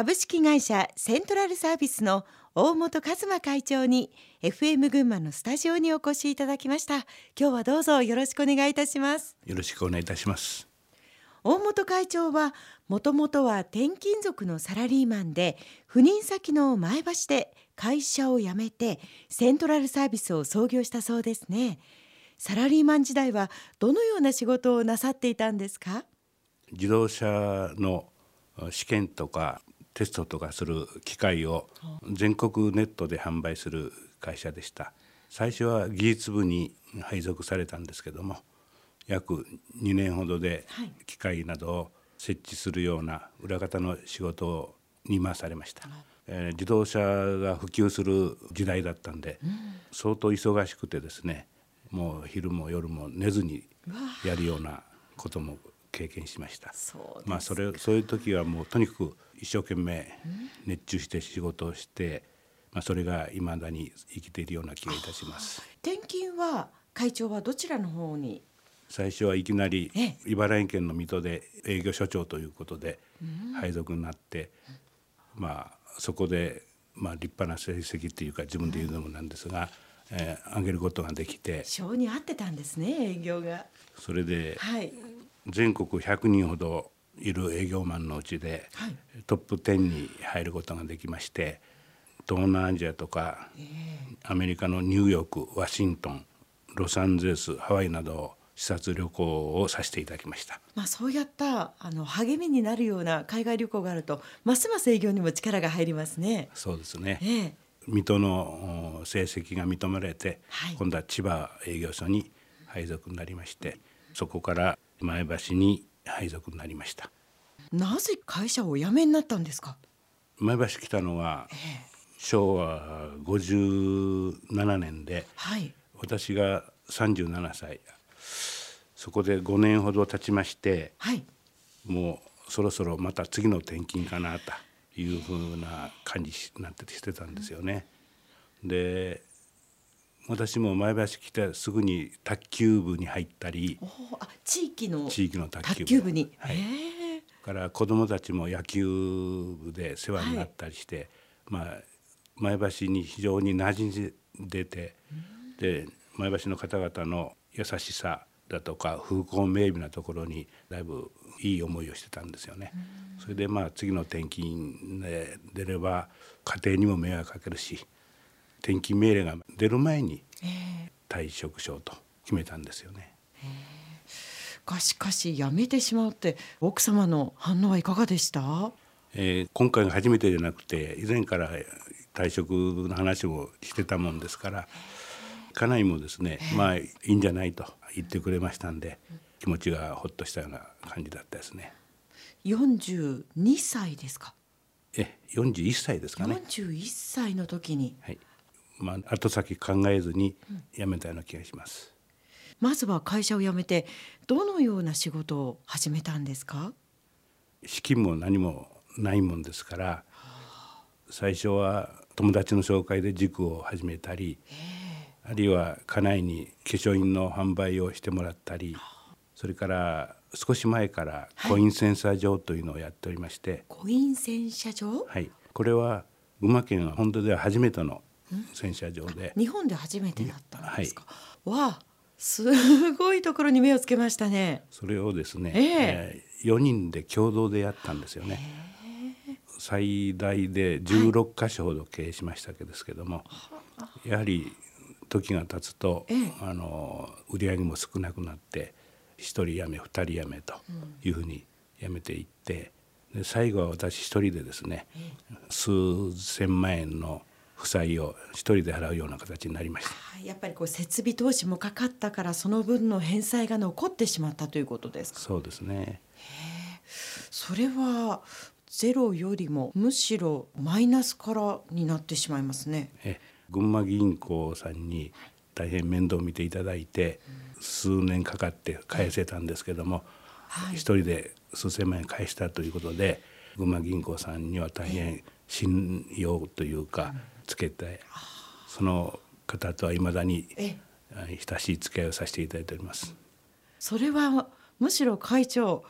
株式会社セントラルサービスの大本和馬会長に FM 群馬のスタジオにお越しいただきました。今日はどうぞよろしくお願いいたします。よろしくお願いいたします。大本会長はもともとは転勤族のサラリーマンで赴任先の前橋で会社を辞めてセントラルサービスを創業したそうですね。サラリーマン時代はどのような仕事をなさっていたんですか？自動車の試験とかテストとかする機械を全国ネットで販売する会社でした。最初は技術部に配属されたんですけども約2年ほどで機械などを設置するような裏方の仕事に回されました、えー、自動車が普及する時代だったんで、うん、相当忙しくてですねもう昼も夜も寝ずにやるようなことも経験しました。まあそれそういう時はもうとにかく一生懸命熱中して仕事をして、まあ、それがいまだに生きているような気がいたします。転勤は会長はどちらの方に？最初はいきなり茨城県の水戸で営業所長ということで配属になって、まあそこでまあ立派な成績っていうか自分で言うのもなんですが、えー、上げることができて性に合ってたんですね営業が。それで、はい、全国100人ほどいる営業マンのうちで、はい、トップ10に入ることができまして東南アジアとか、えー、アメリカのニューヨークワシントンロサンゼルスハワイなどを視察旅行をさせていただきました。まあそうやったあの励みになるような海外旅行があるとますます営業にも力が入りますね。そうですね。えー、水戸の成績が認められて、はい、今度は千葉営業所に配属になりまして、そこから前橋に配属になりました。なぜ会社をお辞めになったんですか？前橋来たのは、え昭和57年で、はい、私が37歳。そこで5年ほど経ちまして、はい、もうそろそろまた次の転勤かなというふうな感じになってしてたんですよね。で私も前橋来てすぐに卓球部に入ったりあ地域の地域の卓球部。に、はい、から子どもたちも野球部で世話になったりして、はい、まあ前橋に非常に馴染んでて、で前橋の方々の優しさだとか風光明媚なところにだいぶいい思いをしてたんですよね。それでまあ次の転勤で出れば家庭にも迷惑かけるし転勤命令が出る前に退職しようと決めたんですよね。がしかし辞めてしまうって奥様の反応はいかがでした、えー、今回が初めてじゃなくて以前から退職の話もしてたもんですから家内もですねまあいいんじゃないと言ってくれましたんで気持ちがほっとしたような感じだったですね。42歳ですか？え41歳ですかね。41歳の時に、はい、まあ、後先考えずに辞めたような気がします。まずは会社を辞めてどのような仕事を始めたんですか？資金も何もないもんですから最初は友達の紹介で塾を始めたりあるいは家内に化粧品の販売をしてもらったりそれから少し前からコインセンサー場というのをやっておりまして、はい、コイン洗車場はい。これは群馬県は本当では初めての洗車場で。日本で初めてだったんですか、はい、わあすごいところに目をつけましたね。それをですね、えー、えー、4人で共同でやったんですよね。最大で16箇所ほど経営しましたけですけども、はい、やはり時が経つと、えー、あの売り上げも少なくなって1人辞め2人辞めというふうに辞めていって、で最後は私一人でですね、数千万円の負債を一人で払うような形になりました。やっぱりこう設備投資もかかったからその分の返済が残ってしまったということですか？そうですね。それはゼロよりもむしろマイナスからになってしまいますね。え群馬銀行さんに大変面倒を見ていただいて、数年かかって返せたんですけども、はい、一人で数千万円返したということで群馬銀行さんには大変信用というか、つけてその方とはいまだに親しい付き合いをさせていただいております。それはむしろ会長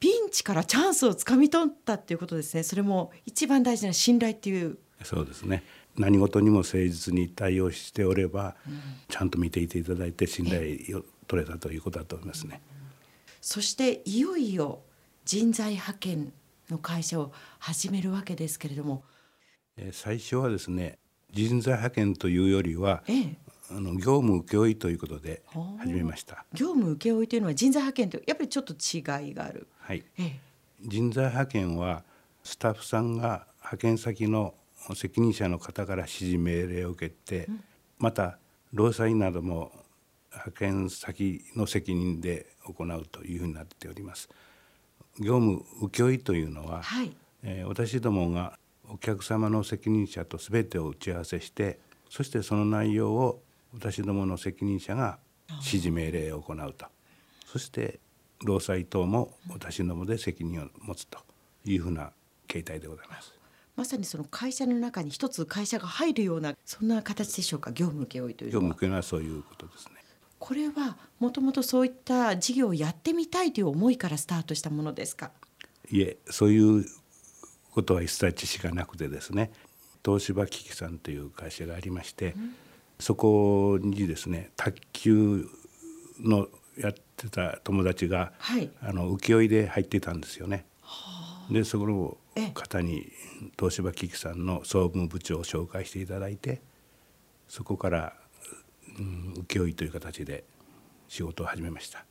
ピンチからチャンスをつかみ取ったっていうことですね。それも一番大事な信頼っていう。そうですね。何事にも誠実に対応しておれば、うん、ちゃんと見ていていただいて信頼を取れたということだと思いますね。そしていよいよ人材派遣の会社を始めるわけですけれども最初はですね人材派遣というよりは、ええ、あの業務請負ということで始めました。業務請負というのは人材派遣とやっぱりちょっと違いがある。はい、ええ、人材派遣はスタッフさんが派遣先の責任者の方から指示命令を受けて、うん、また労災なども派遣先の責任で行うというふうになっております。業務請負というのは、はい、えー、私どもがお客様の責任者と全てを打ち合わせしてそしてその内容を私どもの責任者が指示命令を行うと。そして労災等も私どもで責任を持つというふうな形態でございます。まさにその会社の中に一つ会社が入るようなそんな形でしょうか？業務請負という業務請負はそういうことですね。これはもともとそういった事業をやってみたいという思いからスタートしたものですか？いえそういうことは一切知識がなくてですね東芝機器さんという会社がありまして、うん、そこにですね卓球のやってた友達が、はい、あの請負で入ってたんですよね。でそこの方に東芝機器さんの総務部長を紹介していただいてそこからうん、請負という形で仕事を始めました。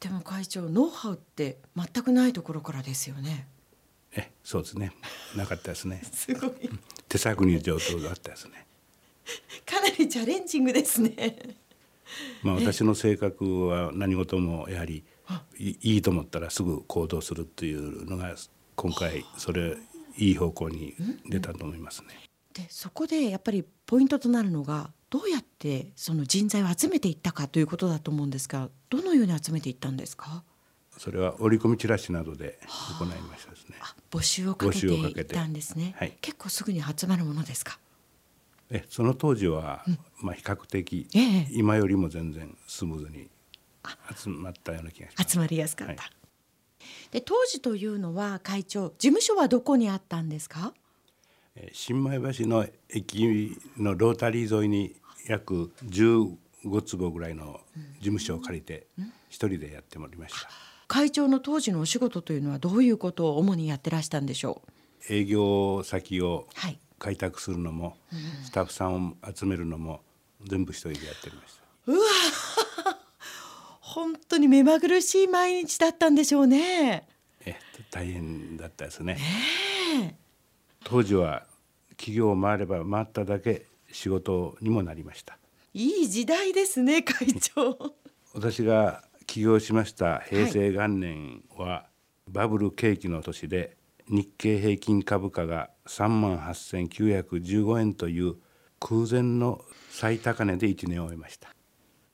でも会長ノウハウって全くないところからですよねえそうですね。なかったですね。すごい。手探りの状況があったですね。かなりチャレンジングですね。まあ私の性格は何事もやはりいいと思ったらすぐ行動するっていうのが今回それいい方向に出たと思いますね。でそこでやっぱりポイントとなるのがどうやってその人材を集めていったかということだと思うんですがどのように集めていったんですか？それは折り込みチラシなどで行いましたですね、はあ、募集をかけていったんですね、はい、結構すぐに集まるものですか？えその当時は、うん、まあ比較的、ええ、今よりも全然スムーズに集まったような気がします。集まりやすかった、はい、で当時というのは会長事務所はどこにあったんですか？新米橋の駅のロータリー沿いに約15坪ぐらいの事務所を借りて一人でやっておりました、会長の当時のお仕事というのはどういうことを主にやってらしたんでしょう？営業先を開拓するのも、はい、スタッフさんを集めるのも全部一人でやってました。うわ 本当に目まぐるしい毎日だったんでしょうね。え大変だったですね。ね当時は企業を回れば回っただけ仕事にもなりました。いい時代ですね会長。私が起業しました平成元年は、バブル景気の年で日経平均株価が3万8915円という空前の最高値で1年を終えました。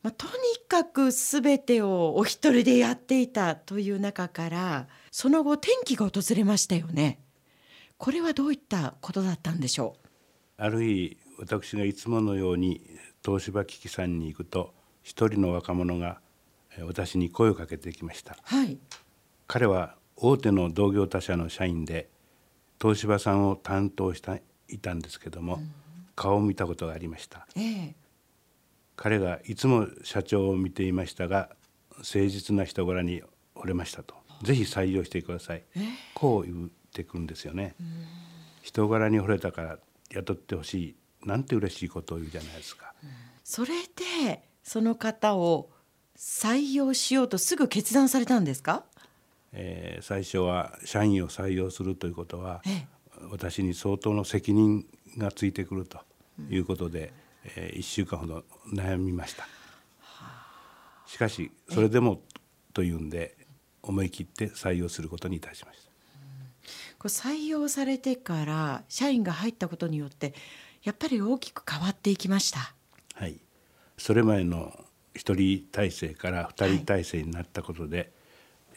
まあ、とにかく全てをお一人でやっていたという中からその後転機が訪れましたよね。これはどういったことだったんでしょう？ある日私がいつものように東芝機器さんに行くと一人の若者が私に声をかけてきました、はい、彼は大手の同業他社の社員で東芝さんを担当していたんですけども、うん、顔を見たことがありました、ええ、彼がいつも社長を見ていましたが誠実な人柄に惚れましたと。ぜひ採用してください、え、こう言ってくるんですよね、人柄に惚れたから雇ってほしい。なんて嬉しいことを言うじゃないですか。それでその方を採用しようとすぐ決断されたんですか、えー、最初は社員を採用するということは、ええ、私に相当の責任がついてくるということで、うん、えー、1週間ほど悩みました。しかしそれでもというんで思い切って採用することにいたしました。こ採用されてから社員が入ったことによってやっぱり大きく変わっていきました。はい、それまでの一人体制から二人体制になったことで、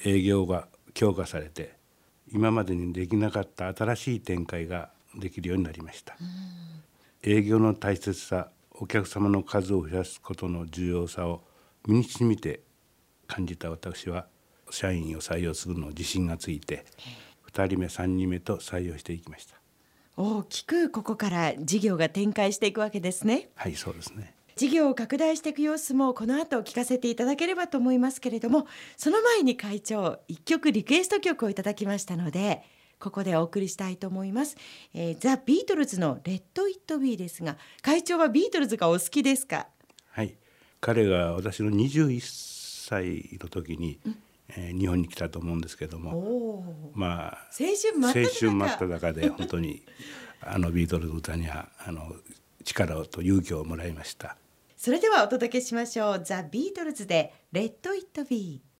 はい、営業が強化されて今までにできなかった新しい展開ができるようになりました。営業の大切さお客様の数を増やすことの重要さを身にしみて感じた私は社員を採用するの自信がついて2人目3人目と採用していきました。大きくここから事業が展開していくわけですね。はいそうですね事業を拡大していく様子もこの後聞かせていただければと思いますけれどもその前に会長一曲リクエスト曲をいただきましたのでここでお送りしたいと思います、えー、ザ・ビートルズのレット・イット・ビーですが会長はビートルズがお好きですか？はい。彼が私の21歳の時に、えー日本に来たと思うんですけどおもおまあ青春真っ青只中で本当にあのビートルズの歌にはあの力をと勇気をもらいました。それではお届けしましょう。ザ・ビートルズでレット・イット・ビー